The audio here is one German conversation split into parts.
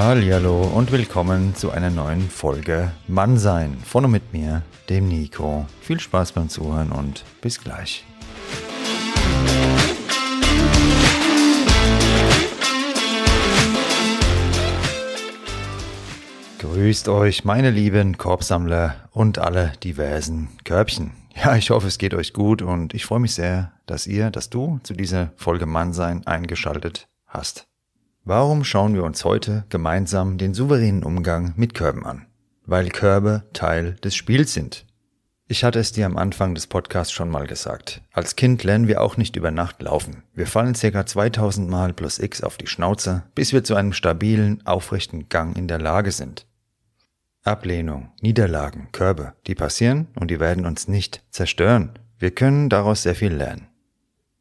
Hallo und willkommen zu einer neuen Folge Mannsein von und mit mir, dem Nico. Viel Spaß beim Zuhören und bis gleich. Grüßt euch, meine lieben Korbsammler und alle diversen Körbchen. Ja, ich hoffe, es geht euch gut und ich freue mich sehr, dass ihr, dass du zu dieser Folge Mannsein eingeschaltet hast. Warum schauen wir uns heute gemeinsam den souveränen Umgang mit Körben an? Weil Körbe Teil des Spiels sind. Ich hatte es dir am Anfang des Podcasts schon mal gesagt. Als Kind lernen wir auch nicht über Nacht laufen. Wir fallen ca. 2000 Mal plus X auf die Schnauze, bis wir zu einem stabilen, aufrechten Gang in der Lage sind. Ablehnung, Niederlagen, Körbe, die passieren und die werden uns nicht zerstören. Wir können daraus sehr viel lernen.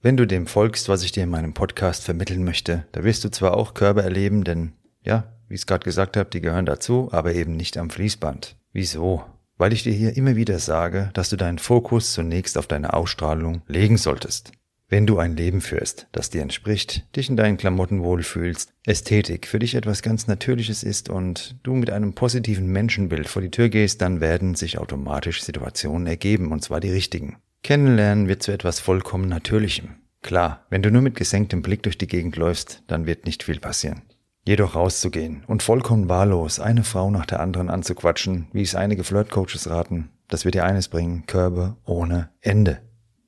Wenn du dem folgst, was ich dir in meinem Podcast vermitteln möchte, da wirst du zwar auch Körbe erleben, denn ja, wie ich es gerade gesagt habe, die gehören dazu, aber eben nicht am Fließband. Wieso? Weil ich dir hier immer wieder sage, dass du deinen Fokus zunächst auf deine Ausstrahlung legen solltest. Wenn du ein Leben führst, das dir entspricht, dich in deinen Klamotten wohlfühlst, Ästhetik für dich etwas ganz Natürliches ist und du mit einem positiven Menschenbild vor die Tür gehst, dann werden sich automatisch Situationen ergeben, und zwar die richtigen. Kennenlernen wird zu etwas vollkommen Natürlichem. Klar, wenn du nur mit gesenktem Blick durch die Gegend läufst, dann wird nicht viel passieren. Jedoch rauszugehen und vollkommen wahllos eine Frau nach der anderen anzuquatschen, wie es einige Flirtcoaches raten, das wird dir eines bringen, Körbe ohne Ende.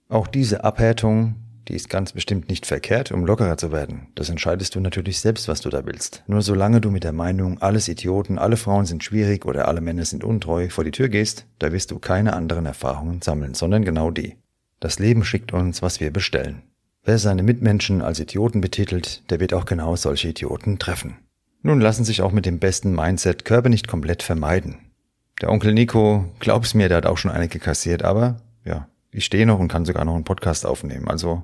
Auch diese Abhärtung, die ist ganz bestimmt nicht verkehrt, um lockerer zu werden. Das entscheidest du natürlich selbst, was du da willst. Nur solange du mit der Meinung, alles Idioten, alle Frauen sind schwierig oder alle Männer sind untreu vor die Tür gehst, da wirst du keine anderen Erfahrungen sammeln, sondern genau die. Das Leben schickt uns, was wir bestellen. Wer seine Mitmenschen als Idioten betitelt, der wird auch genau solche Idioten treffen. Nun lassen sich auch mit dem besten Mindset Körbe nicht komplett vermeiden. Der Onkel Nico, glaub's mir, der hat auch schon einige kassiert, aber ja, ich stehe noch und kann sogar noch einen Podcast aufnehmen, also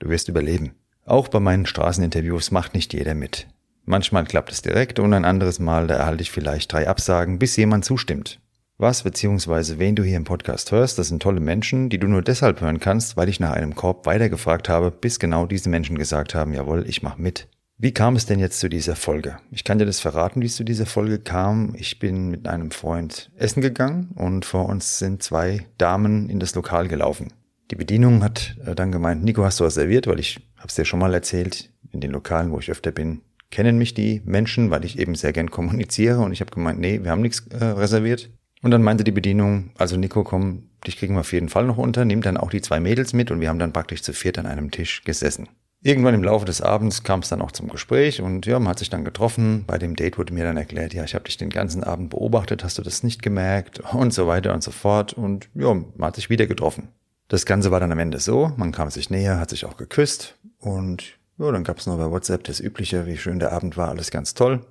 Du wirst überleben. Auch bei meinen Straßeninterviews macht nicht jeder mit. Manchmal klappt es direkt und ein anderes Mal, da erhalte ich vielleicht drei Absagen, bis jemand zustimmt. Was bzw. wen du hier im Podcast hörst, das sind tolle Menschen, die du nur deshalb hören kannst, weil ich nach einem Korb weitergefragt habe, bis genau diese Menschen gesagt haben, jawohl, ich mach mit. Wie kam es denn jetzt zu dieser Folge? Ich kann dir das verraten, wie es zu dieser Folge kam. Ich bin mit einem Freund essen gegangen und vor uns sind zwei Damen in das Lokal gelaufen. Die Bedienung hat äh, dann gemeint, Nico, hast du was serviert? Weil ich habe es dir schon mal erzählt, in den Lokalen, wo ich öfter bin, kennen mich die Menschen, weil ich eben sehr gern kommuniziere. Und ich habe gemeint, nee, wir haben nichts äh, reserviert. Und dann meinte die Bedienung, also Nico, komm, dich kriegen wir auf jeden Fall noch unter, nimm dann auch die zwei Mädels mit und wir haben dann praktisch zu viert an einem Tisch gesessen. Irgendwann im Laufe des Abends kam es dann auch zum Gespräch und ja, man hat sich dann getroffen. Bei dem Date wurde mir dann erklärt, ja, ich habe dich den ganzen Abend beobachtet, hast du das nicht gemerkt und so weiter und so fort. Und ja, man hat sich wieder getroffen. Das Ganze war dann am Ende so, man kam sich näher, hat sich auch geküsst und ja, dann gab es noch bei WhatsApp das Übliche, wie schön der Abend war, alles ganz toll.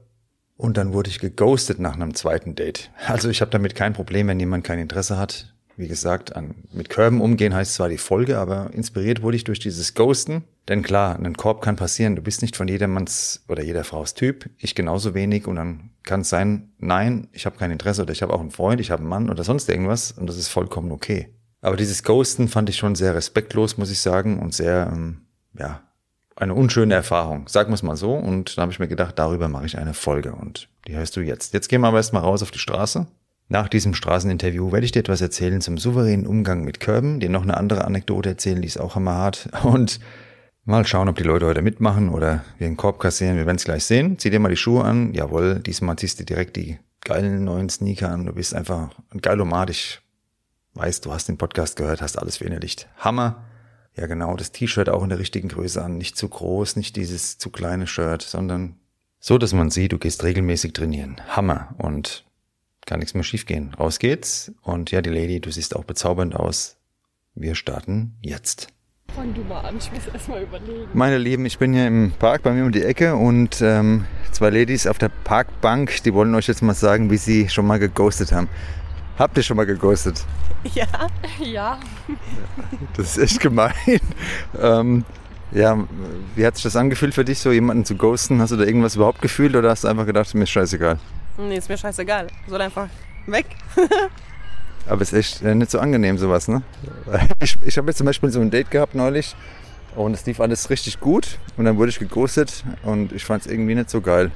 Und dann wurde ich geghostet nach einem zweiten Date. Also ich habe damit kein Problem, wenn jemand kein Interesse hat. Wie gesagt, an, mit Körben umgehen heißt zwar die Folge, aber inspiriert wurde ich durch dieses Ghosten. Denn klar, ein Korb kann passieren. Du bist nicht von jedermanns oder jeder Frau's Typ. Ich genauso wenig. Und dann kann es sein, nein, ich habe kein Interesse oder ich habe auch einen Freund, ich habe einen Mann oder sonst irgendwas. Und das ist vollkommen okay. Aber dieses Ghosten fand ich schon sehr respektlos, muss ich sagen, und sehr, ähm, ja, eine unschöne Erfahrung, sagen wir es mal so. Und da habe ich mir gedacht, darüber mache ich eine Folge und die hörst du jetzt. Jetzt gehen wir aber erstmal raus auf die Straße. Nach diesem Straßeninterview werde ich dir etwas erzählen zum souveränen Umgang mit Körben, dir noch eine andere Anekdote erzählen, die ist auch hammerhart und mal schauen, ob die Leute heute mitmachen oder wir einen Korb kassieren. Wir werden es gleich sehen. Zieh dir mal die Schuhe an. Jawohl, diesmal ziehst du direkt die geilen neuen Sneaker an. Du bist einfach ein Geilomat. Weißt, du hast den Podcast gehört, hast alles verinnerlicht. Hammer. Ja, genau, das T-Shirt auch in der richtigen Größe an. Nicht zu groß, nicht dieses zu kleine Shirt, sondern so, dass man sieht, du gehst regelmäßig trainieren. Hammer. Und kann nichts mehr schiefgehen. Raus geht's. Und ja, die Lady, du siehst auch bezaubernd aus. Wir starten jetzt. Fang du mal an, ich muss erst mal überlegen. Meine Lieben, ich bin hier im Park bei mir um die Ecke und ähm, zwei Ladies auf der Parkbank, die wollen euch jetzt mal sagen, wie sie schon mal geghostet haben. Habt ihr schon mal geghostet? Ja. Ja. Das ist echt gemein. Ähm, ja, wie hat sich das angefühlt für dich, so jemanden zu ghosten? Hast du da irgendwas überhaupt gefühlt oder hast du einfach gedacht, mir ist scheißegal? Nee, ist mir scheißegal. Soll einfach weg. Aber es ist echt äh, nicht so angenehm, sowas, ne? Ich, ich habe jetzt zum Beispiel so ein Date gehabt neulich und es lief alles richtig gut und dann wurde ich geghostet und ich fand es irgendwie nicht so geil.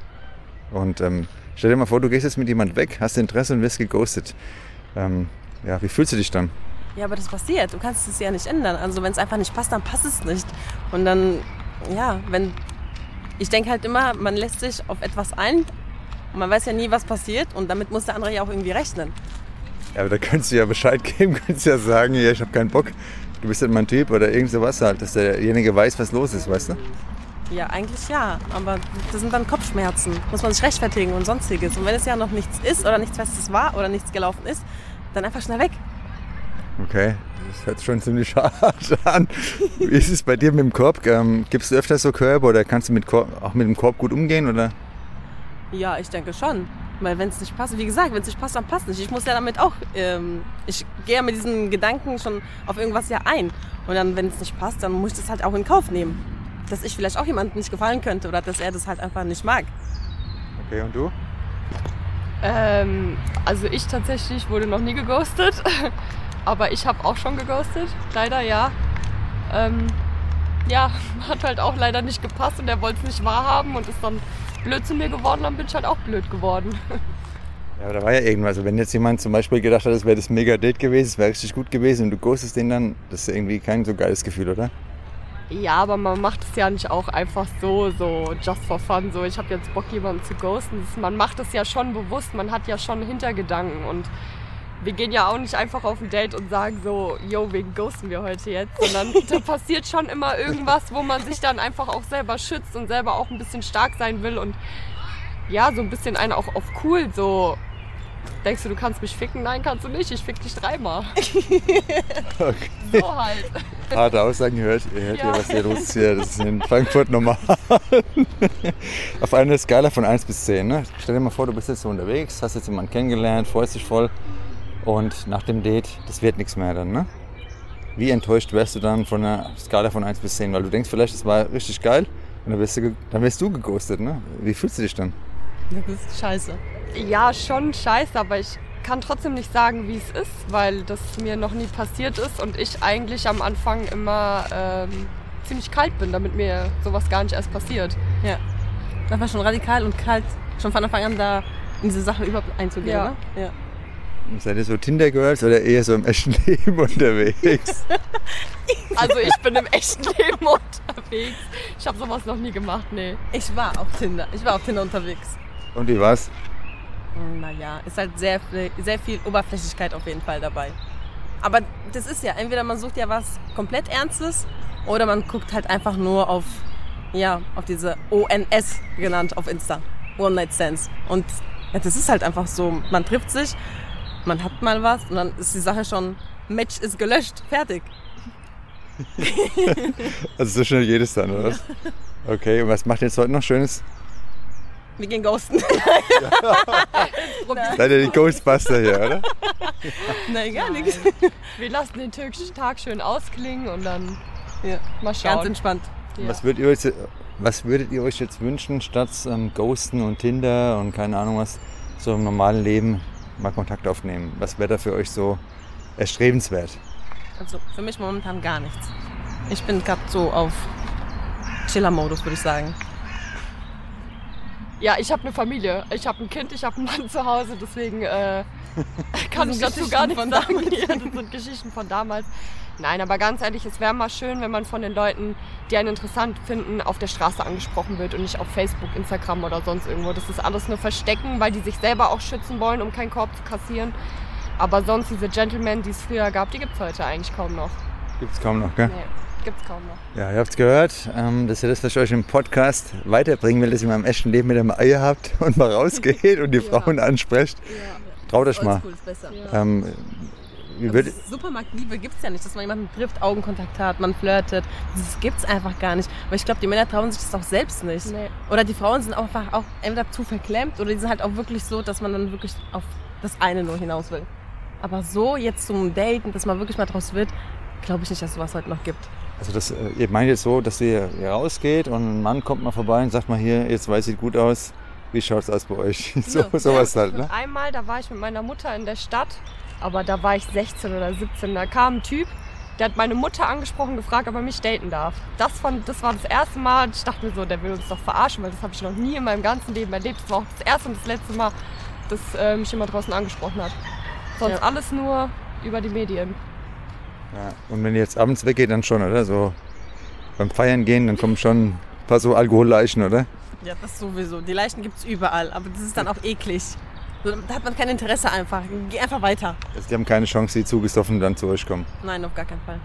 Und ähm, stell dir mal vor, du gehst jetzt mit jemand weg, hast Interesse und wirst geghostet. Ähm, ja, wie fühlst du dich dann? Ja, aber das passiert. Du kannst es ja nicht ändern. Also wenn es einfach nicht passt, dann passt es nicht. Und dann, ja, wenn. Ich denke halt immer, man lässt sich auf etwas ein und man weiß ja nie, was passiert und damit muss der andere ja auch irgendwie rechnen. Ja, aber da könntest du ja Bescheid geben, könntest ja sagen, ja, ich habe keinen Bock, du bist nicht mein Typ oder irgend sowas halt, dass derjenige weiß, was los ist, weißt du? Ja, eigentlich ja, aber das sind dann Kopfschmerzen, muss man sich rechtfertigen und sonstiges. Und wenn es ja noch nichts ist oder nichts Festes war oder nichts gelaufen ist, dann einfach schnell weg. Okay, das hört schon ziemlich hart an. Wie ist es bei dir mit dem Korb? Ähm, Gibst du öfter so Körbe oder kannst du mit Korb, auch mit dem Korb gut umgehen? Oder? Ja, ich denke schon. Weil wenn es nicht passt, wie gesagt, wenn es nicht passt, dann passt nicht. Ich muss ja damit auch, ähm, ich gehe ja mit diesen Gedanken schon auf irgendwas ja ein. Und dann, wenn es nicht passt, dann muss ich das halt auch in Kauf nehmen. Dass ich vielleicht auch jemandem nicht gefallen könnte oder dass er das halt einfach nicht mag. Okay, und du? Ähm, also ich tatsächlich wurde noch nie geghostet. Aber ich habe auch schon geghostet, leider ja. Ähm, ja, hat halt auch leider nicht gepasst und er wollte es nicht wahrhaben und ist dann blöd zu mir geworden, dann bin ich halt auch blöd geworden. Ja, aber da war ja irgendwas. Also wenn jetzt jemand zum Beispiel gedacht hat, es wäre das mega Date gewesen, es wäre richtig gut gewesen und du ghostest den dann, das ist irgendwie kein so geiles Gefühl, oder? Ja, aber man macht es ja nicht auch einfach so, so just for fun. So, ich habe jetzt Bock, jemanden zu ghosten. Man macht es ja schon bewusst, man hat ja schon Hintergedanken und wir gehen ja auch nicht einfach auf ein Date und sagen so, yo, wen ghosten wir heute jetzt, sondern da passiert schon immer irgendwas, wo man sich dann einfach auch selber schützt und selber auch ein bisschen stark sein will und ja, so ein bisschen einen auch auf cool, so denkst du, du kannst mich ficken? Nein, kannst du nicht, ich fick dich dreimal. Okay. So halt. Harte Aussagen gehört. Ihr hört ja, was hier los ist hier. Das ist in Frankfurt normal. Auf einer Skala von 1 bis 10. Ne? Stell dir mal vor, du bist jetzt so unterwegs, hast jetzt jemanden kennengelernt, freust dich voll und nach dem Date, das wird nichts mehr dann, ne? Wie enttäuscht wärst du dann von einer Skala von 1 bis 10? Weil du denkst vielleicht, das war richtig geil und dann wirst du, dann wirst du geghostet, ne? Wie fühlst du dich dann? Das ist scheiße. Ja, schon scheiße, aber ich kann trotzdem nicht sagen, wie es ist, weil das mir noch nie passiert ist und ich eigentlich am Anfang immer ähm, ziemlich kalt bin, damit mir sowas gar nicht erst passiert. Ja. Das war schon radikal und kalt, schon von Anfang an da in diese Sache überhaupt einzugehen, Ja. ne? Ja. Seid ihr so Tinder-Girls oder eher so im echten Leben unterwegs? Also ich bin im echten Leben unterwegs. Ich habe sowas noch nie gemacht, nee. Ich war auf Tinder. Ich war auf Tinder unterwegs. Und wie war's? Naja, ist halt sehr, viel- sehr viel Oberflächlichkeit auf jeden Fall dabei. Aber das ist ja, entweder man sucht ja was komplett Ernstes oder man guckt halt einfach nur auf, ja, auf diese ONS genannt auf Insta. One Night Stands. Und ja, das ist halt einfach so, man trifft sich, man hat mal was und dann ist die Sache schon, Match ist gelöscht, fertig. Also so schnell jedes dann, oder was? Okay, und was macht ihr jetzt heute noch Schönes? Wir gehen ghosten. Seid ihr die Ghostbuster hier, oder? Nein, gar nichts. Wir lassen den türkischen Tag schön ausklingen und dann Ja, mal ganz schauen. entspannt. Ja. Was, würdet ihr euch, was würdet ihr euch jetzt wünschen, statt ähm, Ghosten und Tinder und keine Ahnung was, so im normalen Leben mal Kontakt aufnehmen? Was wäre da für euch so erstrebenswert? Also für mich momentan gar nichts. Ich bin gerade so auf Chiller-Modus, würde ich sagen. Ja, ich habe eine Familie. Ich habe ein Kind, ich habe einen Mann zu Hause, deswegen äh, kann ich dazu gar nichts von sagen. Ja, das sind Geschichten von damals. Nein, aber ganz ehrlich, es wäre mal schön, wenn man von den Leuten, die einen interessant finden, auf der Straße angesprochen wird und nicht auf Facebook, Instagram oder sonst irgendwo. Das ist alles nur Verstecken, weil die sich selber auch schützen wollen, um keinen Korb zu kassieren. Aber sonst diese Gentlemen, die es früher gab, die gibt es heute eigentlich kaum noch. Gibt's kaum noch, gell? Nee, gibt es kaum noch. Ja, ihr habt's gehört, ähm, dass ihr das, was ich euch im Podcast weiterbringen will, dass ihr mal im echten Leben mit einem Eier habt und mal rausgeht und die Frauen ansprecht. Traut euch mal. Oldschool ist besser. Ähm, würd, Supermarktliebe gibt es ja nicht, dass man jemanden trifft, Augenkontakt hat, man flirtet. Das gibt's einfach gar nicht. Aber ich glaube, die Männer trauen sich das auch selbst nicht. Nee. Oder die Frauen sind auch einfach auch entweder zu verklemmt oder die sind halt auch wirklich so, dass man dann wirklich auf das eine nur hinaus will. Aber so jetzt zum Daten, dass man wirklich mal draus wird, glaube ich nicht, dass es sowas heute noch gibt. also das, äh, ihr meint jetzt so, dass ihr hier rausgeht und ein Mann kommt mal vorbei und sagt mal hier, jetzt weiß sieht gut aus. Wie schaut's aus bei euch? So, Ja. sowas halt, ne? Einmal, da war ich mit meiner Mutter in der Stadt, aber da war ich 16 oder 17. Da kam ein Typ, Der hat meine Mutter angesprochen, gefragt, ob er mich daten darf. Das, von, das war das erste Mal. Ich dachte mir so, der will uns doch verarschen, weil das habe ich noch nie in meinem ganzen Leben erlebt. Das war auch das erste und das letzte Mal, dass äh, mich jemand draußen angesprochen hat. Sonst Ja. alles nur über die Medien. Ja. Und wenn ihr jetzt abends weggeht, dann schon, oder? So beim Feiern gehen, dann kommen schon ein paar so Alkoholleichen, oder? Ja, das sowieso. Die Leichen gibt es überall, aber das ist dann auch eklig. Da hat man kein Interesse einfach. Geh einfach weiter. Also die haben keine Chance, die zugesoffen dann zu euch kommen. Nein, auf gar keinen Fall.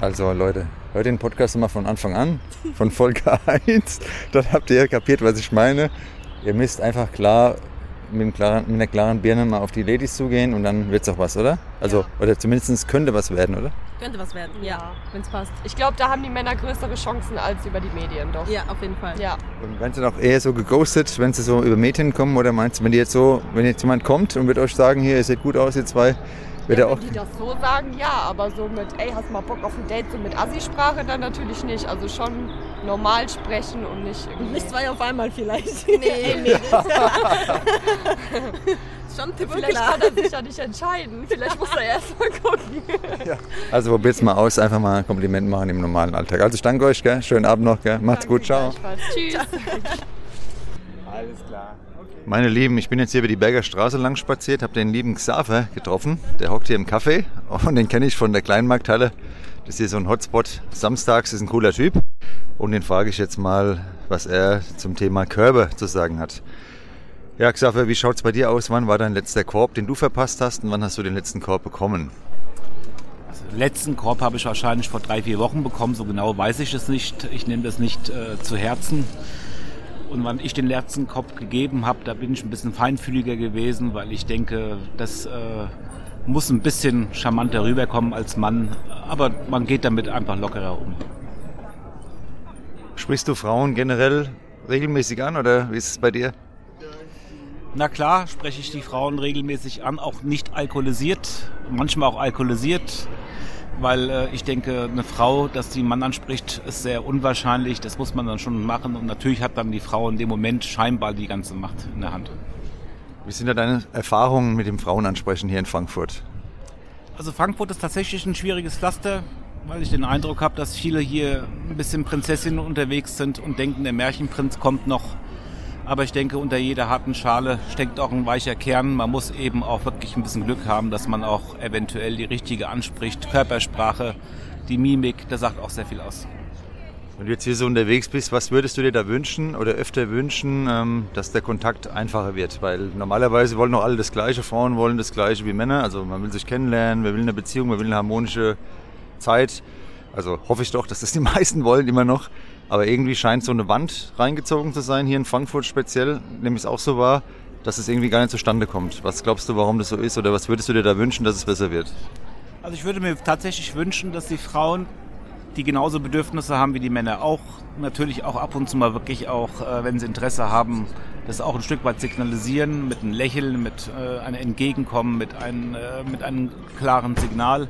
Also Leute, hört den Podcast mal von Anfang an, von Folge 1. Dann habt ihr kapiert, was ich meine. Ihr müsst einfach klar mit, klaren, mit einer klaren Birne mal auf die Ladies zugehen und dann wird's auch was, oder? Also, oder zumindest könnte was werden, oder? Könnte was werden. Ja, Ja. wenn es passt. Ich glaube, da haben die Männer größere Chancen als über die Medien, doch. Ja, auf jeden Fall. Ja. Und werden sie auch eher so geghostet, wenn sie so über Medien kommen? Oder meinst du, wenn die jetzt so, wenn jetzt jemand kommt und wird euch sagen, hier, ihr seht gut aus, ihr zwei, wird ja, er auch. wenn die das so sagen, ja, aber so mit, ey, hast mal Bock auf ein Date, so mit Assi-Sprache dann natürlich nicht. Also schon normal sprechen und nicht irgendwie. Nicht zwei auf einmal vielleicht. Nee, nee. Schon tippe Vielleicht klar. kann er sich ja nicht entscheiden. Vielleicht muss er erst mal gucken. Also probiert's mal aus, einfach mal ein Kompliment machen im normalen Alltag. Also ich danke euch, gell? schönen Abend noch, gell? macht's gut, ciao. Tschüss. Alles klar. Meine Lieben, ich bin jetzt hier über die Berger Straße lang spaziert, habe den lieben Xaver getroffen. Der hockt hier im Café und den kenne ich von der Kleinmarkthalle. Das ist hier so ein Hotspot. Samstags ist ein cooler Typ. Und den frage ich jetzt mal, was er zum Thema Körbe zu sagen hat. Ja, Xaver, wie schaut's bei dir aus? Wann war dein letzter Korb, den du verpasst hast? Und wann hast du den letzten Korb bekommen? Den letzten Korb habe ich wahrscheinlich vor drei, vier Wochen bekommen. So genau weiß ich es nicht. Ich nehme das nicht äh, zu Herzen. Und wann ich den letzten Korb gegeben habe, da bin ich ein bisschen feinfühliger gewesen, weil ich denke, das äh, muss ein bisschen charmanter rüberkommen als Mann. Aber man geht damit einfach lockerer um. Sprichst du Frauen generell regelmäßig an oder wie ist es bei dir? Na klar, spreche ich die Frauen regelmäßig an, auch nicht alkoholisiert, manchmal auch alkoholisiert, weil äh, ich denke, eine Frau, dass die einen Mann anspricht, ist sehr unwahrscheinlich. Das muss man dann schon machen und natürlich hat dann die Frau in dem Moment scheinbar die ganze Macht in der Hand. Wie sind da deine Erfahrungen mit dem Frauenansprechen hier in Frankfurt? Also Frankfurt ist tatsächlich ein schwieriges Pflaster, weil ich den Eindruck habe, dass viele hier ein bisschen Prinzessinnen unterwegs sind und denken, der Märchenprinz kommt noch. Aber ich denke, unter jeder harten Schale steckt auch ein weicher Kern. Man muss eben auch wirklich ein bisschen Glück haben, dass man auch eventuell die richtige anspricht. Körpersprache, die Mimik, das sagt auch sehr viel aus. Wenn du jetzt hier so unterwegs bist, was würdest du dir da wünschen oder öfter wünschen, ähm, dass der Kontakt einfacher wird? Weil normalerweise wollen doch alle das Gleiche. Frauen wollen das Gleiche wie Männer. Also man will sich kennenlernen, man will eine Beziehung, man will eine harmonische Zeit. Also hoffe ich doch, dass das die meisten wollen immer noch. Aber irgendwie scheint so eine Wand reingezogen zu sein, hier in Frankfurt speziell, nämlich es auch so war, dass es irgendwie gar nicht zustande kommt. Was glaubst du, warum das so ist? Oder was würdest du dir da wünschen, dass es besser wird? Also ich würde mir tatsächlich wünschen, dass die Frauen, die genauso Bedürfnisse haben wie die Männer, auch natürlich auch ab und zu mal wirklich auch, äh, wenn sie Interesse haben, das auch ein Stück weit signalisieren mit einem Lächeln, mit äh, einem Entgegenkommen, mit einem, äh, mit einem klaren Signal.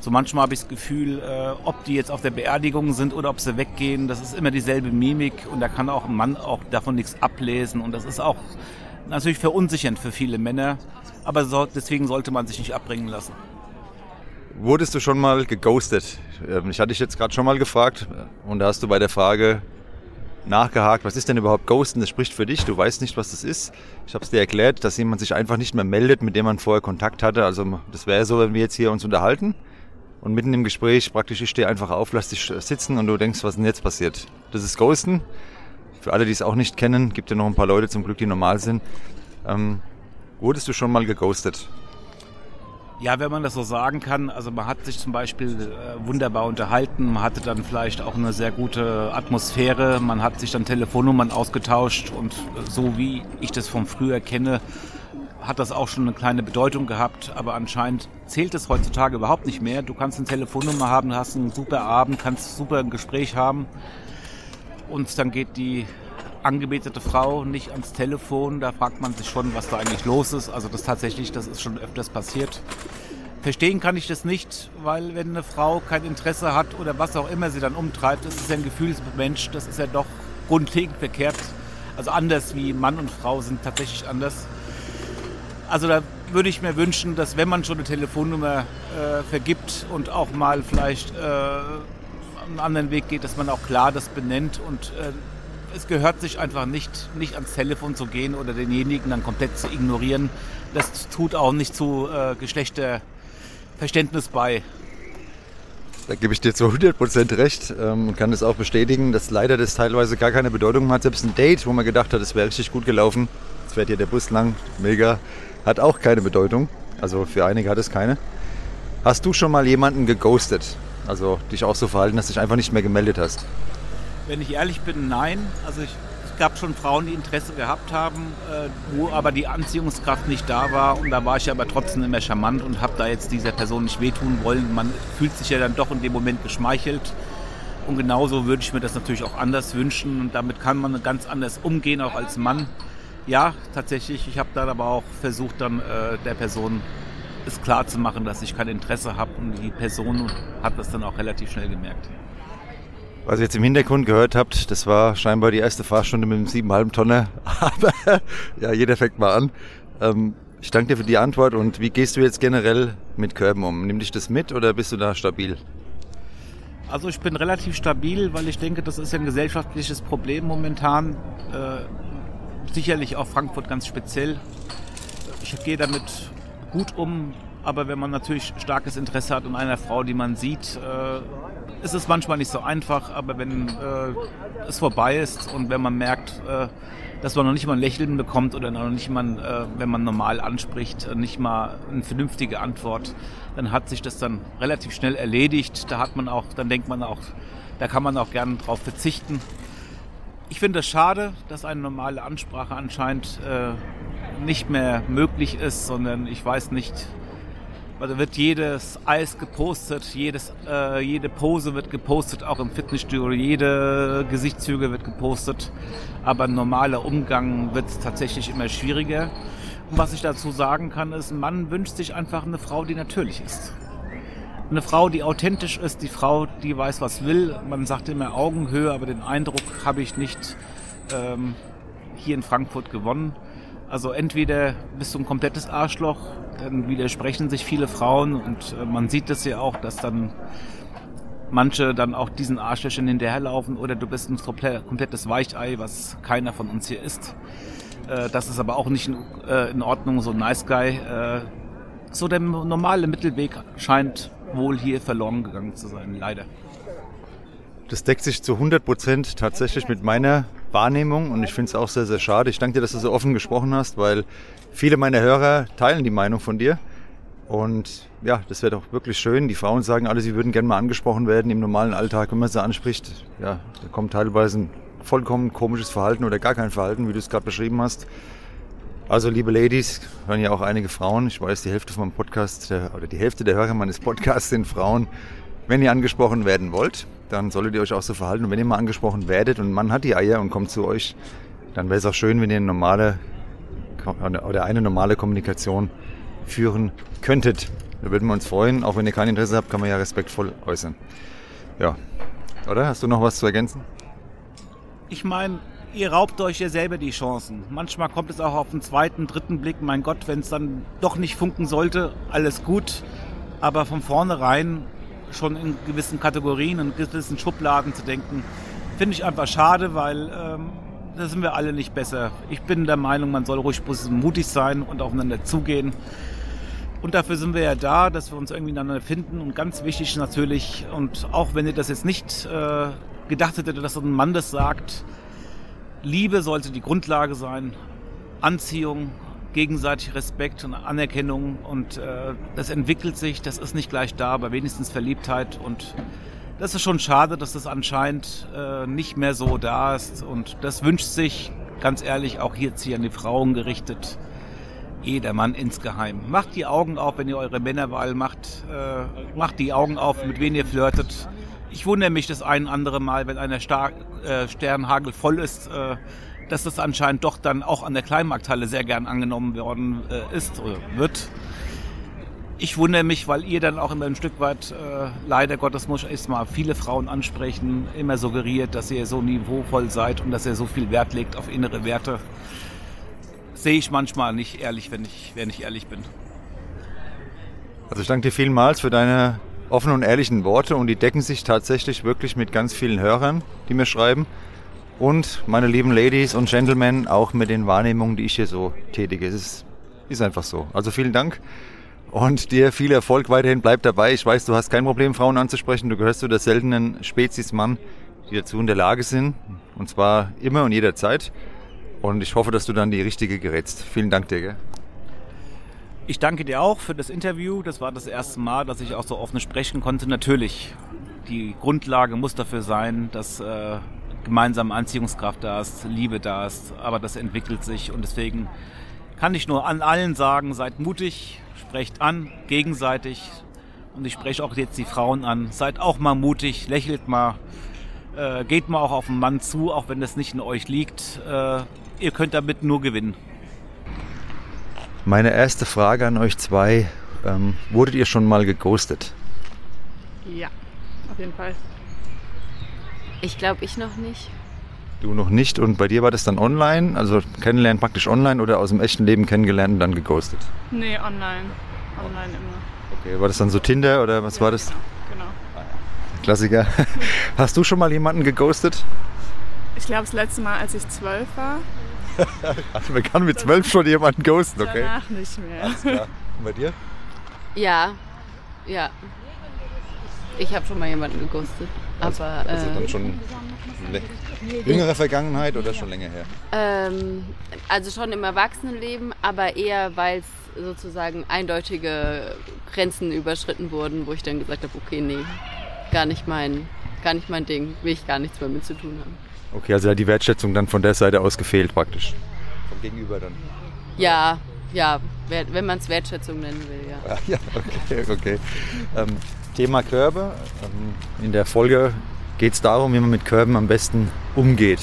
So manchmal habe ich das Gefühl, äh, ob die jetzt auf der Beerdigung sind oder ob sie weggehen, das ist immer dieselbe Mimik und da kann auch ein Mann auch davon nichts ablesen und das ist auch natürlich verunsichernd für viele Männer, aber so, deswegen sollte man sich nicht abbringen lassen. Wurdest du schon mal geghostet? Ähm, Ich hatte dich jetzt gerade schon mal gefragt und da hast du bei der Frage nachgehakt, was ist denn überhaupt Ghosten? Das spricht für dich, du weißt nicht, was das ist. Ich habe es dir erklärt, dass jemand sich einfach nicht mehr meldet, mit dem man vorher Kontakt hatte. Also das wäre so, wenn wir jetzt hier uns unterhalten und mitten im Gespräch praktisch, ich stehe einfach auf, lass dich sitzen und du denkst, was denn jetzt passiert? Das ist Ghosten. Für alle, die es auch nicht kennen, gibt ja noch ein paar Leute zum Glück, die normal sind. Ähm, wurdest du schon mal geghostet? Ja, wenn man das so sagen kann, also man hat sich zum Beispiel äh, wunderbar unterhalten, man hatte dann vielleicht auch eine sehr gute Atmosphäre, man hat sich dann Telefonnummern ausgetauscht und äh, so wie ich das vom früher kenne, hat das auch schon eine kleine Bedeutung gehabt, aber anscheinend zählt es heutzutage überhaupt nicht mehr. Du kannst eine Telefonnummer haben, hast einen super Abend, kannst super ein Gespräch haben und dann geht die angebetete Frau nicht ans Telefon, da fragt man sich schon, was da eigentlich los ist. Also das tatsächlich, das ist schon öfters passiert. Verstehen kann ich das nicht, weil wenn eine Frau kein Interesse hat oder was auch immer sie dann umtreibt, das ist ja ein Gefühlsmensch, das ist ja doch grundlegend verkehrt. Also anders wie Mann und Frau sind tatsächlich anders. Also da würde ich mir wünschen, dass wenn man schon eine Telefonnummer äh, vergibt und auch mal vielleicht äh, einen anderen Weg geht, dass man auch klar das benennt und äh, es gehört sich einfach nicht, nicht ans Telefon zu gehen oder denjenigen dann komplett zu ignorieren. Das tut auch nicht zu äh, Geschlechterverständnis bei. Da gebe ich dir zu 100% recht ähm, und kann das auch bestätigen, dass leider das teilweise gar keine Bedeutung hat. Selbst ein Date, wo man gedacht hat, es wäre richtig gut gelaufen, fährt hier der Bus lang, mega, hat auch keine Bedeutung. Also für einige hat es keine. Hast du schon mal jemanden geghostet? Also dich auch so verhalten, dass du dich einfach nicht mehr gemeldet hast? Wenn ich ehrlich bin, nein. Also ich, es gab schon Frauen, die Interesse gehabt haben, äh, wo aber die Anziehungskraft nicht da war. Und da war ich aber trotzdem immer charmant und habe da jetzt dieser Person nicht wehtun wollen. Man fühlt sich ja dann doch in dem Moment geschmeichelt. Und genauso würde ich mir das natürlich auch anders wünschen. Und damit kann man ganz anders umgehen, auch als Mann. Ja, tatsächlich. Ich habe da aber auch versucht, dann äh, der Person es klar zu machen, dass ich kein Interesse habe. Und die Person hat das dann auch relativ schnell gemerkt. Was ihr jetzt im Hintergrund gehört habt, das war scheinbar die erste Fahrstunde mit dem 7,5 Tonner. Aber ja, jeder fängt mal an. Ähm, ich danke dir für die Antwort. Und wie gehst du jetzt generell mit Körben um? Nimm dich das mit oder bist du da stabil? Also ich bin relativ stabil, weil ich denke, das ist ja ein gesellschaftliches Problem momentan. Äh, sicherlich auch Frankfurt ganz speziell. Ich gehe damit gut um, aber wenn man natürlich starkes Interesse hat an einer Frau, die man sieht, äh, ist es manchmal nicht so einfach, aber wenn äh, es vorbei ist und wenn man merkt, äh, dass man noch nicht mal ein Lächeln bekommt oder noch nicht mal, äh, wenn man normal anspricht, nicht mal eine vernünftige Antwort, dann hat sich das dann relativ schnell erledigt. Da hat man auch, dann denkt man auch, da kann man auch gerne drauf verzichten. Ich finde es schade, dass eine normale Ansprache anscheinend äh, nicht mehr möglich ist, sondern ich weiß nicht, also wird jedes Eis gepostet, jedes, äh, jede Pose wird gepostet, auch im Fitnessstudio, jede Gesichtszüge wird gepostet. Aber ein normaler Umgang wird tatsächlich immer schwieriger. Und was ich dazu sagen kann, ist, ein Mann wünscht sich einfach eine Frau, die natürlich ist. Eine Frau, die authentisch ist, die Frau, die weiß, was will. Man sagt immer Augenhöhe, aber den Eindruck habe ich nicht ähm, hier in Frankfurt gewonnen. Also entweder bist du ein komplettes Arschloch, dann widersprechen sich viele Frauen und äh, man sieht das ja auch, dass dann manche dann auch diesen Arschlöchern hinterherlaufen oder du bist ein komplettes Weichei, was keiner von uns hier ist. Äh, das ist aber auch nicht in, äh, in Ordnung, so ein Nice Guy. So der normale Mittelweg scheint wohl hier verloren gegangen zu sein, leider. Das deckt sich zu 100 Prozent tatsächlich mit meiner Wahrnehmung und ich finde es auch sehr, sehr schade. Ich danke dir, dass du so offen gesprochen hast, weil viele meiner Hörer teilen die Meinung von dir. Und ja, das wäre doch wirklich schön. Die Frauen sagen alle, sie würden gerne mal angesprochen werden im normalen Alltag, wenn man sie anspricht. Ja, da kommt teilweise ein vollkommen komisches Verhalten oder gar kein Verhalten, wie du es gerade beschrieben hast. Also, liebe Ladies, hören ja auch einige Frauen. Ich weiß, die Hälfte meinem Podcast der, oder die Hälfte der Hörer meines Podcasts sind Frauen. Wenn ihr angesprochen werden wollt, dann solltet ihr euch auch so verhalten. Und wenn ihr mal angesprochen werdet und ein Mann hat die Eier und kommt zu euch, dann wäre es auch schön, wenn ihr eine normale oder eine normale Kommunikation führen könntet. Da würden wir uns freuen. Auch wenn ihr kein Interesse habt, kann man ja respektvoll äußern. Ja. Oder? Hast du noch was zu ergänzen? Ich meine, ihr raubt euch ja selber die Chancen. Manchmal kommt es auch auf den zweiten, dritten Blick. Mein Gott, wenn es dann doch nicht funken sollte, alles gut. Aber von vornherein schon in gewissen Kategorien und gewissen Schubladen zu denken, finde ich einfach schade, weil ähm, da sind wir alle nicht besser. Ich bin der Meinung, man soll ruhig mutig sein und aufeinander zugehen. Und dafür sind wir ja da, dass wir uns irgendwie miteinander finden. Und ganz wichtig natürlich, und auch wenn ihr das jetzt nicht äh, gedacht hättet, dass ein Mann das sagt, Liebe sollte die Grundlage sein, Anziehung, gegenseitig Respekt und Anerkennung. Und äh, das entwickelt sich, das ist nicht gleich da, aber wenigstens Verliebtheit. Und das ist schon schade, dass das anscheinend äh, nicht mehr so da ist. Und das wünscht sich, ganz ehrlich, auch jetzt hier an die Frauen gerichtet, jeder Mann insgeheim. Macht die Augen auf, wenn ihr eure Männerwahl macht, äh, macht die Augen auf, mit wem ihr flirtet. Ich wundere mich das ein andere Mal, wenn einer Star äh, Sternhagel voll ist, äh, dass das anscheinend doch dann auch an der Kleinmarkthalle sehr gern angenommen worden äh, ist oder wird. Ich wundere mich, weil ihr dann auch immer ein Stück weit, äh, leider Gottes muss ich mal viele Frauen ansprechen, immer suggeriert, dass ihr so niveauvoll seid und dass ihr so viel Wert legt auf innere Werte. Sehe ich manchmal nicht ehrlich, wenn ich, wenn ich ehrlich bin. Also ich danke dir vielmals für deine offenen und ehrlichen Worte und die decken sich tatsächlich wirklich mit ganz vielen Hörern, die mir schreiben. Und meine lieben Ladies und Gentlemen, auch mit den Wahrnehmungen, die ich hier so tätige. Es ist, ist einfach so. Also vielen Dank und dir viel Erfolg weiterhin. Bleib dabei. Ich weiß, du hast kein Problem, Frauen anzusprechen. Du gehörst zu der seltenen Spezies Mann, die dazu in der Lage sind. Und zwar immer und jederzeit. Und ich hoffe, dass du dann die richtige gerätst. Vielen Dank dir. Gell? Ich danke dir auch für das Interview. Das war das erste Mal, dass ich auch so offen sprechen konnte. Natürlich, die Grundlage muss dafür sein, dass äh, gemeinsame Anziehungskraft da ist, Liebe da ist. Aber das entwickelt sich und deswegen kann ich nur an allen sagen, seid mutig, sprecht an, gegenseitig. Und ich spreche auch jetzt die Frauen an. Seid auch mal mutig, lächelt mal, äh, geht mal auch auf den Mann zu, auch wenn das nicht in euch liegt. Äh, ihr könnt damit nur gewinnen. Meine erste Frage an euch zwei. Ähm, wurdet ihr schon mal geghostet? Ja, auf jeden Fall. Ich glaube, ich noch nicht. Du noch nicht und bei dir war das dann online, also kennenlernen praktisch online oder aus dem echten Leben kennengelernt und dann geghostet? Nee, online. Online immer. Okay, war das dann so Tinder oder was war das? Genau. Klassiker. Hast du schon mal jemanden geghostet? Ich glaube, das letzte Mal, als ich zwölf war. Also man kann mit zwölf schon jemanden ghosten, okay? Danach nicht mehr. Alles klar. Und bei dir? Ja, ja. Ich habe schon mal jemanden geghostet. Aber Also dann schon le- jüngere Vergangenheit oder schon länger her? ähm, also schon im Erwachsenenleben, aber eher, weil es sozusagen eindeutige Grenzen überschritten wurden, wo ich dann gesagt habe, okay, nee, gar nicht mein, gar nicht mein Ding, will ich gar nichts mehr mit zu tun haben. Okay, also hat die Wertschätzung dann von der Seite aus gefehlt praktisch. Vom Gegenüber dann. Ja, ja, wenn man es Wertschätzung nennen will, ja. Ah, Ja, okay, okay. Ähm, Thema Körbe. Ähm, in der Folge geht es darum, wie man mit Körben am besten umgeht.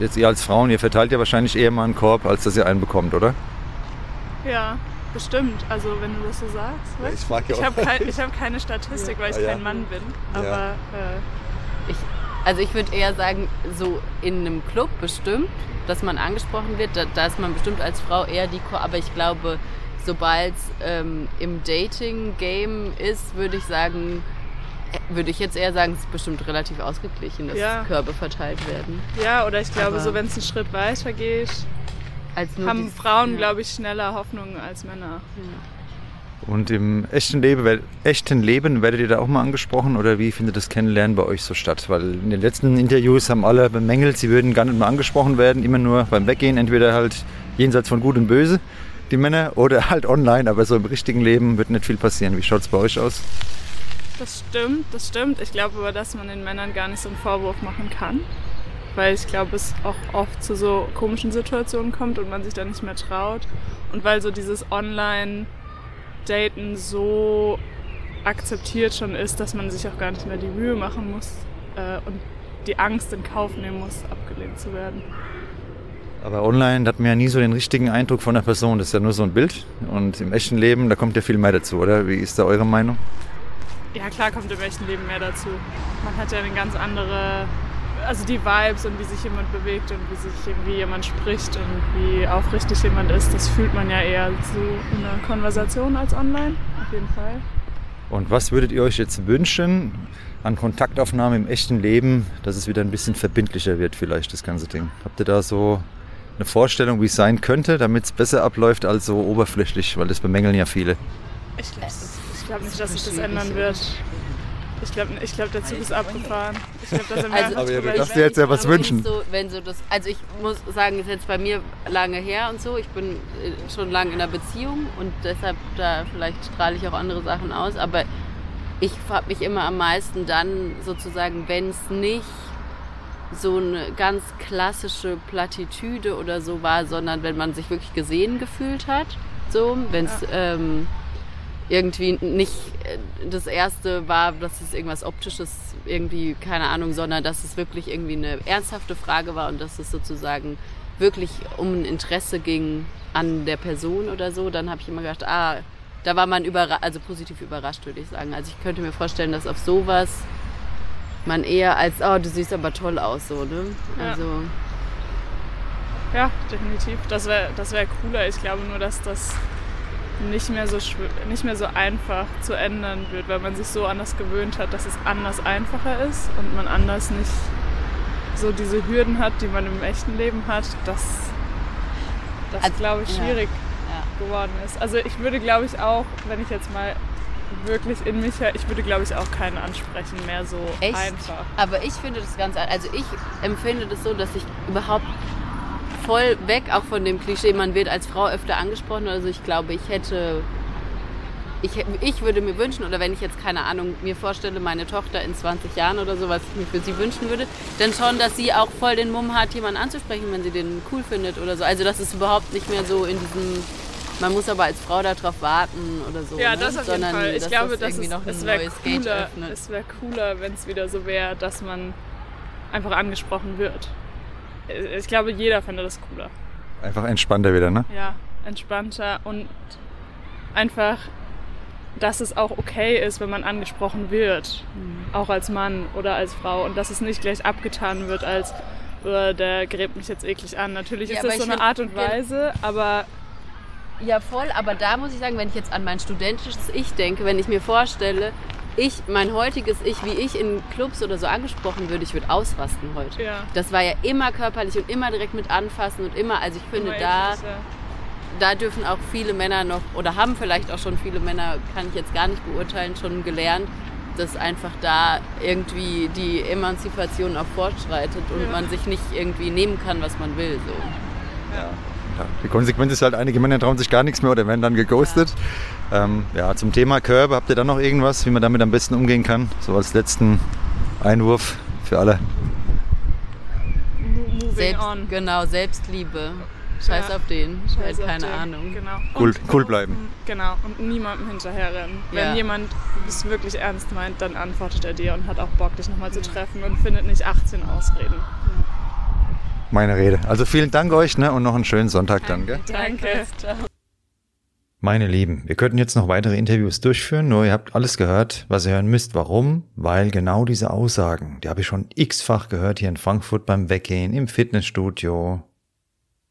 Jetzt ihr als Frauen, ihr verteilt ja wahrscheinlich eher mal einen Korb, als dass ihr einen bekommt, oder? Ja, bestimmt. Also wenn du das so sagst. ich ja ich auch. habe kein, ich hab keine Statistik, weil ich ja. kein Mann bin. Aber äh, Ich, also ich würde eher sagen, so in einem Club bestimmt, dass man angesprochen wird, da, da ist man bestimmt als Frau eher die Ko aber ich glaube, sobald es ähm, im Dating-Game ist, würde ich sagen, äh, würde ich jetzt eher sagen, es ist bestimmt relativ ausgeglichen, dass Ja. Körbe verteilt werden. ja, oder ich glaube, Aber- so wenn es einen Schritt weiter geht, haben Frauen, ja. glaube ich, schneller Hoffnungen als Männer. Und im echten Leben, echten Leben werdet ihr da auch mal angesprochen oder wie findet das Kennenlernen bei euch so statt? Weil in den letzten Interviews haben alle bemängelt, sie würden gar nicht mehr angesprochen werden, immer nur beim Weggehen, entweder halt jenseits von Gut und Böse, die Männer, oder halt online, aber so im richtigen Leben wird nicht viel passieren. Wie schaut es bei euch aus? Das stimmt, das stimmt. Ich glaube aber, dass man den Männern gar nicht so einen Vorwurf machen kann. Weil ich glaube, es auch oft zu so komischen Situationen kommt und man sich dann nicht mehr traut. Und weil so dieses Online-Daten so akzeptiert schon ist, dass man sich auch gar nicht mehr die Mühe machen muss äh, und die Angst in Kauf nehmen muss, abgelehnt zu werden. Aber online hat man ja nie so den richtigen Eindruck von der Person. Das ist ja nur so ein Bild. Und im echten Leben, da kommt ja viel mehr dazu, oder? Wie ist da eure Meinung? Ja, klar kommt im echten Leben mehr dazu. Man hat ja eine ganz andere, also die Vibes und wie sich jemand bewegt und wie sich irgendwie jemand spricht und wie aufrichtig jemand ist, das fühlt man ja eher so in einer Konversation als online, auf jeden Fall. Und was würdet ihr euch jetzt wünschen an Kontaktaufnahme im echten Leben, dass es wieder ein bisschen verbindlicher wird, vielleicht das ganze Ding? Habt ihr da so eine Vorstellung, wie es sein könnte, damit es besser abläuft als so oberflächlich? Weil das bemängeln ja viele. Ich glaube glaub nicht, dass sich das ändern wird. Ich glaube, ich glaub, der Zug ist abgefahren. Ich glaube, da sind wir Also- Aber ja, du darfst dir jetzt ja was wünschen. So, wenn so das, also ich muss sagen, ist jetzt bei mir lange her und so. Ich bin äh, schon lange in einer Beziehung und deshalb da vielleicht strahle ich auch andere Sachen aus. Aber ich habe mich immer am meisten dann sozusagen, wenn es nicht so eine ganz klassische Plattitüde oder so war, sondern wenn man sich wirklich gesehen gefühlt hat. So, wenn es ähm, irgendwie nicht äh, das erste war, dass es irgendwas Optisches irgendwie, keine Ahnung, sondern dass es wirklich irgendwie eine ernsthafte Frage war und dass es sozusagen wirklich um ein Interesse ging an der Person oder so, dann habe ich immer gedacht, ah, da war man überra also positiv überrascht, würde ich sagen. Also ich könnte mir vorstellen, dass auf sowas man eher als, oh, du siehst aber toll aus, so, ne? Ja. Also, Ja, definitiv. Das wäre das wär cooler. Ich glaube nur, dass das nicht mehr so nicht mehr so einfach zu ändern wird, weil man sich so anders gewöhnt hat, dass es anders einfacher ist und man anders nicht so diese Hürden hat, die man im echten Leben hat, dass das also, glaube ich schwierig ja, ja. geworden ist. Also ich würde glaube ich auch, wenn ich jetzt mal wirklich in mich, ich würde glaube ich auch keinen ansprechen mehr so Echt? einfach. Aber ich finde das ganz, also ich empfinde das so, dass ich überhaupt voll weg auch von dem Klischee, man wird als Frau öfter angesprochen. Also ich glaube, ich hätte, ich, ich würde mir wünschen, oder wenn ich jetzt keine Ahnung mir vorstelle, meine Tochter in 20 Jahren oder so, was ich mir für sie wünschen würde, dann schon, dass sie auch voll den Mumm hat, jemanden anzusprechen, wenn sie den cool findet oder so. Also dass es überhaupt nicht mehr so in diesem man muss aber als Frau darauf warten oder so. Ja, ne? das auf jeden Sondern, Fall. Ich glaube, das ist, noch es neues cooler. Es wäre cooler, wenn es wieder so wäre, dass man einfach angesprochen wird. Ich glaube, jeder fände das cooler. Einfach entspannter wieder, ne? Ja, entspannter und einfach, dass es auch okay ist, wenn man angesprochen wird. Mhm. Auch als Mann oder als Frau. Und dass es nicht gleich abgetan wird als, oh, der gräbt mich jetzt eklig an. Natürlich ja, ist das so eine Art und Weise, aber ja, voll, aber da muss ich sagen, wenn ich jetzt an mein studentisches Ich denke, wenn ich mir vorstelle, ich, mein heutiges Ich, wie ich in Clubs oder so angesprochen würde, ich würde ausrasten heute. Ja. Das war ja immer körperlich und immer direkt mit anfassen und immer, also ich finde, da, da dürfen auch viele Männer noch, oder haben vielleicht auch schon viele Männer, kann ich jetzt gar nicht beurteilen, schon gelernt, dass einfach da irgendwie die Emanzipation auch fortschreitet und ja. man sich nicht irgendwie nehmen kann, was man will. So. Ja. Ja, die Konsequenz ist halt, einige Männer trauen sich gar nichts mehr oder werden dann geghostet. Ja, ähm, ja zum Thema Körbe, habt ihr da noch irgendwas, wie man damit am besten umgehen kann? So als letzten Einwurf für alle. Moving Selbst, on. Genau, Selbstliebe. Scheiß ja. auf den. Scheiß halt keine den. Ahnung. Genau. Cool, cool bleiben. Genau. Und niemandem hinterherrennen. Wenn jemand es wirklich ernst meint, dann antwortet er dir und hat auch Bock, dich nochmal zu treffen und findet nicht 18 Ausreden meine Rede. Also vielen Dank euch ne, und noch einen schönen Sonntag dann. Gell? Danke. Meine Lieben, wir könnten jetzt noch weitere Interviews durchführen, nur ihr habt alles gehört, was ihr hören müsst. Warum? Weil genau diese Aussagen, die habe ich schon x-fach gehört hier in Frankfurt beim Weggehen, im Fitnessstudio,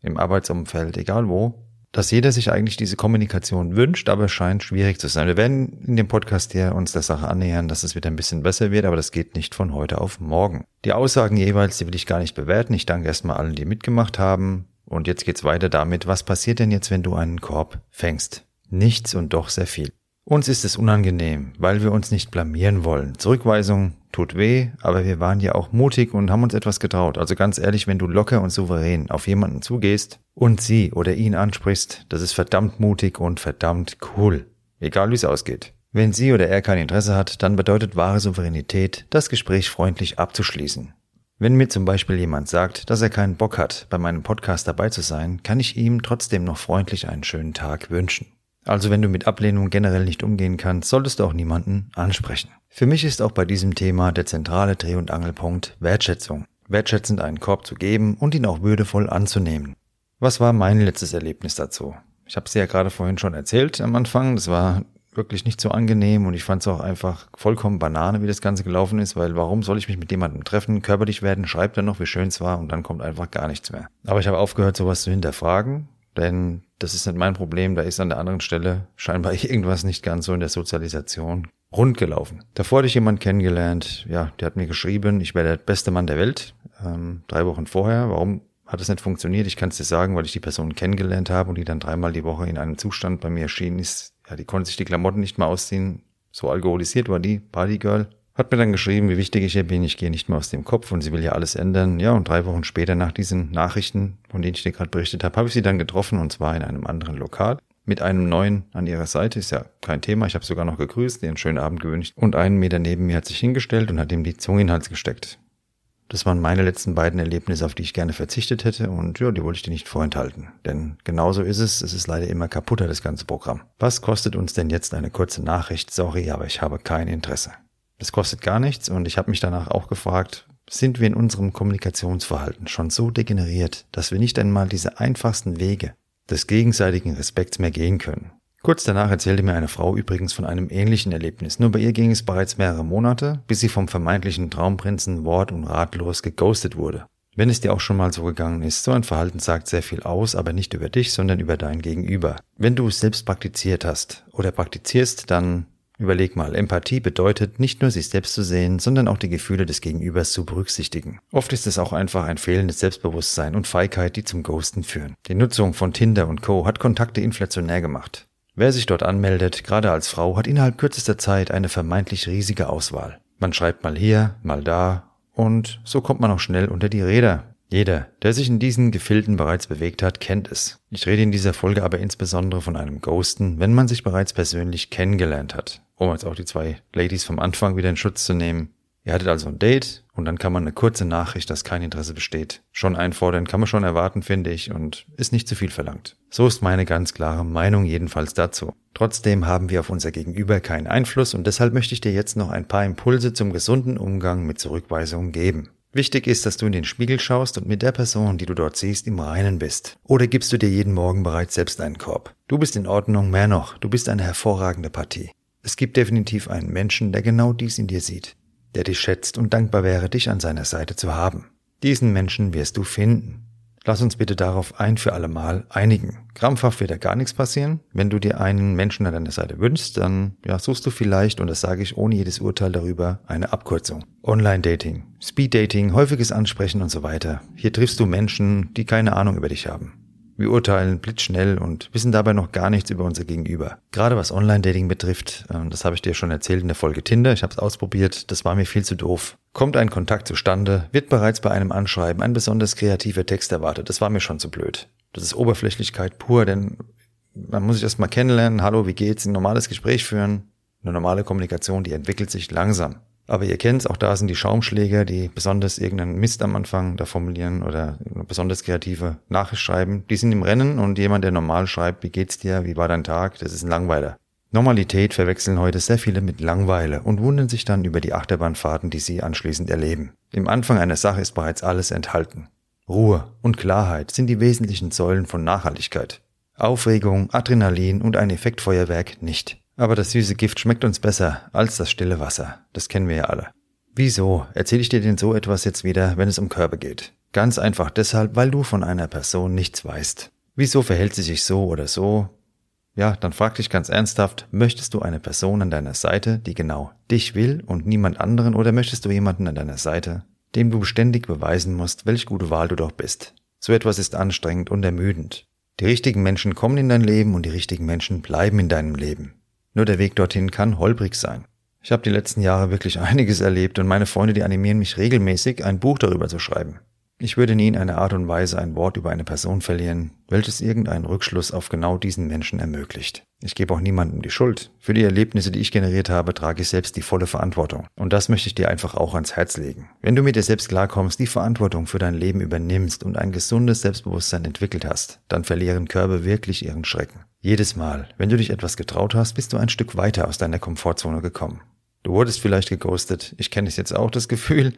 im Arbeitsumfeld, egal wo, dass jeder sich eigentlich diese Kommunikation wünscht, aber es scheint schwierig zu sein. Wir werden in dem Podcast hier uns der Sache annähern, dass es wieder ein bisschen besser wird, aber das geht nicht von heute auf morgen. Die Aussagen jeweils, die will ich gar nicht bewerten. Ich danke erstmal allen, die mitgemacht haben. Und jetzt geht's weiter damit, was passiert denn jetzt, wenn du einen Korb fängst? Nichts und doch sehr viel. Uns ist es unangenehm, weil wir uns nicht blamieren wollen. Zurückweisung tut weh, aber wir waren ja auch mutig und haben uns etwas getraut. Also ganz ehrlich, wenn du locker und souverän auf jemanden zugehst und sie oder ihn ansprichst, das ist verdammt mutig und verdammt cool. Egal wie es ausgeht. Wenn sie oder er kein Interesse hat, dann bedeutet wahre Souveränität, das Gespräch freundlich abzuschließen. Wenn mir zum Beispiel jemand sagt, dass er keinen Bock hat, bei meinem Podcast dabei zu sein, kann ich ihm trotzdem noch freundlich einen schönen Tag wünschen. Also wenn du mit Ablehnung generell nicht umgehen kannst, solltest du auch niemanden ansprechen. Für mich ist auch bei diesem Thema der zentrale Dreh- und Angelpunkt Wertschätzung. Wertschätzend einen Korb zu geben und ihn auch würdevoll anzunehmen. Was war mein letztes Erlebnis dazu? Ich habe es ja gerade vorhin schon erzählt am Anfang. Das war wirklich nicht so angenehm und ich fand es auch einfach vollkommen Banane, wie das Ganze gelaufen ist, weil warum soll ich mich mit jemandem treffen, körperlich werden, schreibt dann noch, wie schön es war und dann kommt einfach gar nichts mehr. Aber ich habe aufgehört, sowas zu hinterfragen, denn das ist nicht mein Problem, da ist an der anderen Stelle scheinbar irgendwas nicht ganz so in der Sozialisation rund gelaufen. Davor hatte ich jemanden kennengelernt, ja, der hat mir geschrieben, ich wäre der beste Mann der Welt, ähm, drei Wochen vorher. Warum hat es nicht funktioniert? Ich kann es dir sagen, weil ich die Person kennengelernt habe und die dann dreimal die Woche in einem Zustand bei mir erschienen ist. Ja, die konnte sich die Klamotten nicht mehr ausziehen. So alkoholisiert war die Partygirl. Hat mir dann geschrieben, wie wichtig ich hier bin, ich gehe nicht mehr aus dem Kopf und sie will ja alles ändern. Ja, und drei Wochen später nach diesen Nachrichten, von denen ich dir gerade berichtet habe, habe ich sie dann getroffen und zwar in einem anderen Lokal. Mit einem neuen an ihrer Seite, ist ja kein Thema. Ich habe sogar noch gegrüßt, ihr einen schönen Abend gewünscht. Und einen Meter neben mir hat sich hingestellt und hat ihm die Zunge in den Hals gesteckt. Das waren meine letzten beiden Erlebnisse, auf die ich gerne verzichtet hätte und ja, die wollte ich dir nicht vorenthalten. Denn genauso ist es, es ist leider immer kaputter, das ganze Programm. Was kostet uns denn jetzt eine kurze Nachricht? Sorry, aber ich habe kein Interesse. Das kostet gar nichts und ich habe mich danach auch gefragt, sind wir in unserem Kommunikationsverhalten schon so degeneriert, dass wir nicht einmal diese einfachsten Wege des gegenseitigen Respekts mehr gehen können? Kurz danach erzählte mir eine Frau übrigens von einem ähnlichen Erlebnis. Nur bei ihr ging es bereits mehrere Monate, bis sie vom vermeintlichen Traumprinzen wort- und ratlos geghostet wurde. Wenn es dir auch schon mal so gegangen ist, so ein Verhalten sagt sehr viel aus, aber nicht über dich, sondern über dein Gegenüber. Wenn du es selbst praktiziert hast oder praktizierst, dann überleg mal, Empathie bedeutet nicht nur sich selbst zu sehen, sondern auch die Gefühle des Gegenübers zu berücksichtigen. Oft ist es auch einfach ein fehlendes Selbstbewusstsein und Feigheit, die zum Ghosten führen. Die Nutzung von Tinder und Co. hat Kontakte inflationär gemacht. Wer sich dort anmeldet, gerade als Frau, hat innerhalb kürzester Zeit eine vermeintlich riesige Auswahl. Man schreibt mal hier, mal da und so kommt man auch schnell unter die Räder. Jeder, der sich in diesen Gefilden bereits bewegt hat, kennt es. Ich rede in dieser Folge aber insbesondere von einem Ghosten, wenn man sich bereits persönlich kennengelernt hat. Um jetzt auch die zwei Ladies vom Anfang wieder in Schutz zu nehmen. Ihr hattet also ein Date und dann kann man eine kurze Nachricht, dass kein Interesse besteht, schon einfordern, kann man schon erwarten, finde ich, und ist nicht zu viel verlangt. So ist meine ganz klare Meinung jedenfalls dazu. Trotzdem haben wir auf unser Gegenüber keinen Einfluss und deshalb möchte ich dir jetzt noch ein paar Impulse zum gesunden Umgang mit Zurückweisungen geben. Wichtig ist, dass du in den Spiegel schaust und mit der Person, die du dort siehst, im Reinen bist. Oder gibst du dir jeden Morgen bereits selbst einen Korb. Du bist in Ordnung, mehr noch, du bist eine hervorragende Partie. Es gibt definitiv einen Menschen, der genau dies in dir sieht der dich schätzt und dankbar wäre, dich an seiner Seite zu haben. Diesen Menschen wirst du finden. Lass uns bitte darauf ein für alle Mal einigen. Krampfhaft wird da gar nichts passieren. Wenn du dir einen Menschen an deiner Seite wünschst, dann ja, suchst du vielleicht, und das sage ich ohne jedes Urteil darüber, eine Abkürzung. Online-Dating, Speed-Dating, häufiges Ansprechen und so weiter. Hier triffst du Menschen, die keine Ahnung über dich haben. Wir urteilen blitzschnell und wissen dabei noch gar nichts über unser Gegenüber. Gerade was Online-Dating betrifft, ähm, das habe ich dir schon erzählt in der Folge Tinder, ich habe es ausprobiert, das war mir viel zu doof. Kommt ein Kontakt zustande, wird bereits bei einem Anschreiben ein besonders kreativer Text erwartet, das war mir schon zu blöd. Das ist Oberflächlichkeit pur, denn man muss sich erst mal kennenlernen, hallo, wie geht's, ein normales Gespräch führen. Eine normale Kommunikation, die entwickelt sich langsam. Aber ihr kennt's, auch da sind die Schaumschläger, die besonders irgendeinen Mist am Anfang da formulieren oder besonders kreative Nachricht schreiben. Die sind im Rennen und jemand, der normal schreibt, wie geht's dir, wie war dein Tag, das ist ein Langweiler. Normalität verwechseln heute sehr viele mit Langweile und wundern sich dann über die Achterbahnfahrten, die sie anschließend erleben. Im Anfang einer Sache ist bereits alles enthalten. Ruhe und Klarheit sind die wesentlichen Säulen von Nachhaltigkeit. Aufregung, Adrenalin und ein Effektfeuerwerk nicht. Aber das süße Gift schmeckt uns besser als das stille Wasser. Das kennen wir ja alle. Wieso erzähle ich dir denn so etwas jetzt wieder, wenn es um Körbe geht? Ganz einfach deshalb, weil du von einer Person nichts weißt. Wieso verhält sie sich so oder so? Ja, dann frag dich ganz ernsthaft, möchtest du eine Person an deiner Seite, die genau dich will und niemand anderen, oder möchtest du jemanden an deiner Seite, dem du beständig beweisen musst, welch gute Wahl du doch bist? So etwas ist anstrengend und ermüdend. Die richtigen Menschen kommen in dein Leben und die richtigen Menschen bleiben in deinem Leben. Nur der Weg dorthin kann holprig sein. Ich habe die letzten Jahre wirklich einiges erlebt und meine Freunde, die animieren mich regelmäßig, ein Buch darüber zu schreiben. Ich würde nie in einer Art und Weise ein Wort über eine Person verlieren, welches irgendeinen Rückschluss auf genau diesen Menschen ermöglicht. Ich gebe auch niemandem die Schuld. Für die Erlebnisse, die ich generiert habe, trage ich selbst die volle Verantwortung. Und das möchte ich dir einfach auch ans Herz legen. Wenn du mit dir selbst klarkommst, die Verantwortung für dein Leben übernimmst und ein gesundes Selbstbewusstsein entwickelt hast, dann verlieren Körbe wirklich ihren Schrecken. Jedes Mal, wenn du dich etwas getraut hast, bist du ein Stück weiter aus deiner Komfortzone gekommen. Du wurdest vielleicht geghostet, ich kenne es jetzt auch das Gefühl,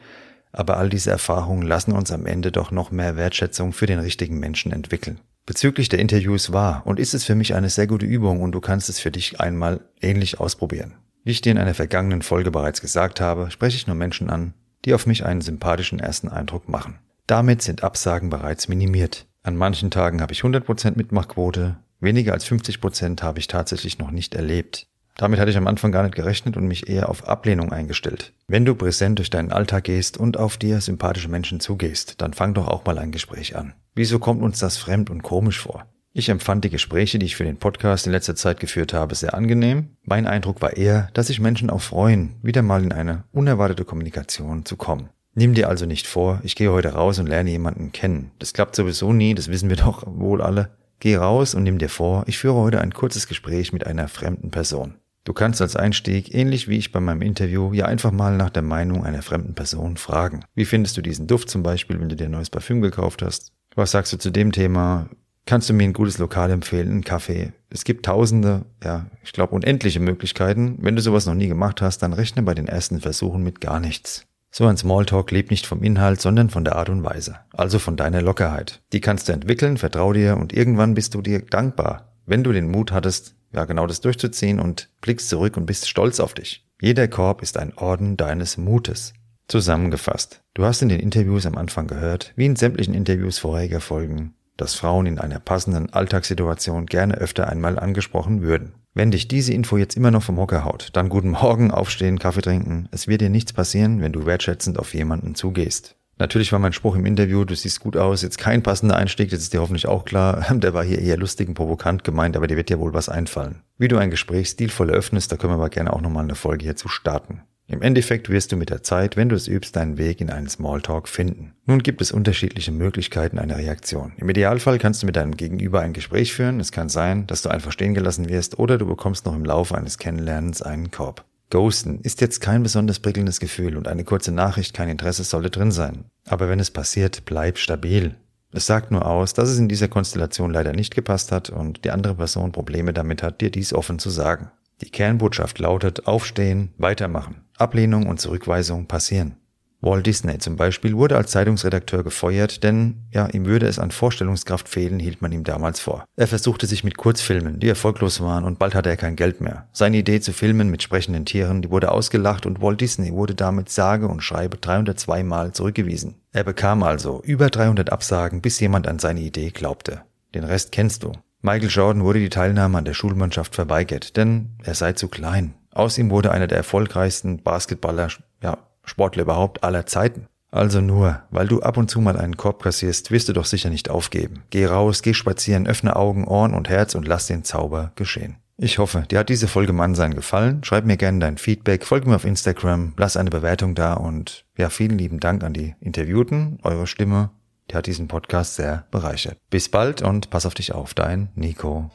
aber all diese Erfahrungen lassen uns am Ende doch noch mehr Wertschätzung für den richtigen Menschen entwickeln. Bezüglich der Interviews war und ist es für mich eine sehr gute Übung und du kannst es für dich einmal ähnlich ausprobieren. Wie ich dir in einer vergangenen Folge bereits gesagt habe, spreche ich nur Menschen an, die auf mich einen sympathischen ersten Eindruck machen. Damit sind Absagen bereits minimiert. An manchen Tagen habe ich 100% Mitmachquote, weniger als 50% habe ich tatsächlich noch nicht erlebt. Damit hatte ich am Anfang gar nicht gerechnet und mich eher auf Ablehnung eingestellt. Wenn du präsent durch deinen Alltag gehst und auf dir sympathische Menschen zugehst, dann fang doch auch mal ein Gespräch an. Wieso kommt uns das fremd und komisch vor? Ich empfand die Gespräche, die ich für den Podcast in letzter Zeit geführt habe, sehr angenehm. Mein Eindruck war eher, dass sich Menschen auch freuen, wieder mal in eine unerwartete Kommunikation zu kommen. Nimm dir also nicht vor, ich gehe heute raus und lerne jemanden kennen. Das klappt sowieso nie, das wissen wir doch wohl alle. Geh raus und nimm dir vor, ich führe heute ein kurzes Gespräch mit einer fremden Person. Du kannst als Einstieg, ähnlich wie ich bei meinem Interview, ja einfach mal nach der Meinung einer fremden Person fragen. Wie findest du diesen Duft zum Beispiel, wenn du dir ein neues Parfüm gekauft hast? Was sagst du zu dem Thema? Kannst du mir ein gutes Lokal empfehlen, einen Kaffee? Es gibt tausende, ja, ich glaube unendliche Möglichkeiten. Wenn du sowas noch nie gemacht hast, dann rechne bei den ersten Versuchen mit gar nichts. So ein Smalltalk lebt nicht vom Inhalt, sondern von der Art und Weise. Also von deiner Lockerheit. Die kannst du entwickeln, vertrau dir und irgendwann bist du dir dankbar, wenn du den Mut hattest, ja genau das durchzuziehen und blickst zurück und bist stolz auf dich. Jeder Korb ist ein Orden deines Mutes. Zusammengefasst, du hast in den Interviews am Anfang gehört, wie in sämtlichen Interviews vorheriger Folgen, dass Frauen in einer passenden Alltagssituation gerne öfter einmal angesprochen würden. Wenn dich diese Info jetzt immer noch vom Hocker haut, dann guten Morgen, aufstehen, Kaffee trinken. Es wird dir nichts passieren, wenn du wertschätzend auf jemanden zugehst. Natürlich war mein Spruch im Interview, du siehst gut aus, jetzt kein passender Einstieg, das ist dir hoffentlich auch klar. Der war hier eher lustig und provokant gemeint, aber dir wird ja wohl was einfallen. Wie du ein Gespräch stilvoll eröffnest, da können wir aber gerne auch nochmal eine Folge hierzu starten. Im Endeffekt wirst du mit der Zeit, wenn du es übst, deinen Weg in einen Smalltalk finden. Nun gibt es unterschiedliche Möglichkeiten einer Reaktion. Im Idealfall kannst du mit deinem Gegenüber ein Gespräch führen. Es kann sein, dass du einfach stehen gelassen wirst oder du bekommst noch im Laufe eines Kennenlernens einen Korb. Ghosten ist jetzt kein besonders prickelndes Gefühl und eine kurze Nachricht, kein Interesse sollte drin sein. Aber wenn es passiert, bleib stabil. Es sagt nur aus, dass es in dieser Konstellation leider nicht gepasst hat und die andere Person Probleme damit hat, dir dies offen zu sagen. Die Kernbotschaft lautet Aufstehen, weitermachen. Ablehnung und Zurückweisung passieren. Walt Disney zum Beispiel wurde als Zeitungsredakteur gefeuert, denn ja, ihm würde es an Vorstellungskraft fehlen, hielt man ihm damals vor. Er versuchte sich mit Kurzfilmen, die erfolglos waren, und bald hatte er kein Geld mehr. Seine Idee zu filmen mit sprechenden Tieren, die wurde ausgelacht und Walt Disney wurde damit sage und schreibe 302 Mal zurückgewiesen. Er bekam also über 300 Absagen, bis jemand an seine Idee glaubte. Den Rest kennst du. Michael Jordan wurde die Teilnahme an der Schulmannschaft verweigert, denn er sei zu klein. Aus ihm wurde einer der erfolgreichsten Basketballer, ja, Sportler überhaupt aller Zeiten. Also nur, weil du ab und zu mal einen Korb kassierst, wirst du doch sicher nicht aufgeben. Geh raus, geh spazieren, öffne Augen, Ohren und Herz und lass den Zauber geschehen. Ich hoffe, dir hat diese Folge Mannsein gefallen. Schreib mir gerne dein Feedback, folge mir auf Instagram, lass eine Bewertung da und ja, vielen lieben Dank an die Interviewten. Eure Stimme die hat diesen Podcast sehr bereichert. Bis bald und pass auf dich auf, dein Nico.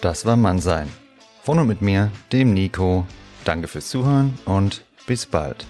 Das war Mannsein. Von und mit mir, dem Nico. Danke fürs Zuhören und bis bald.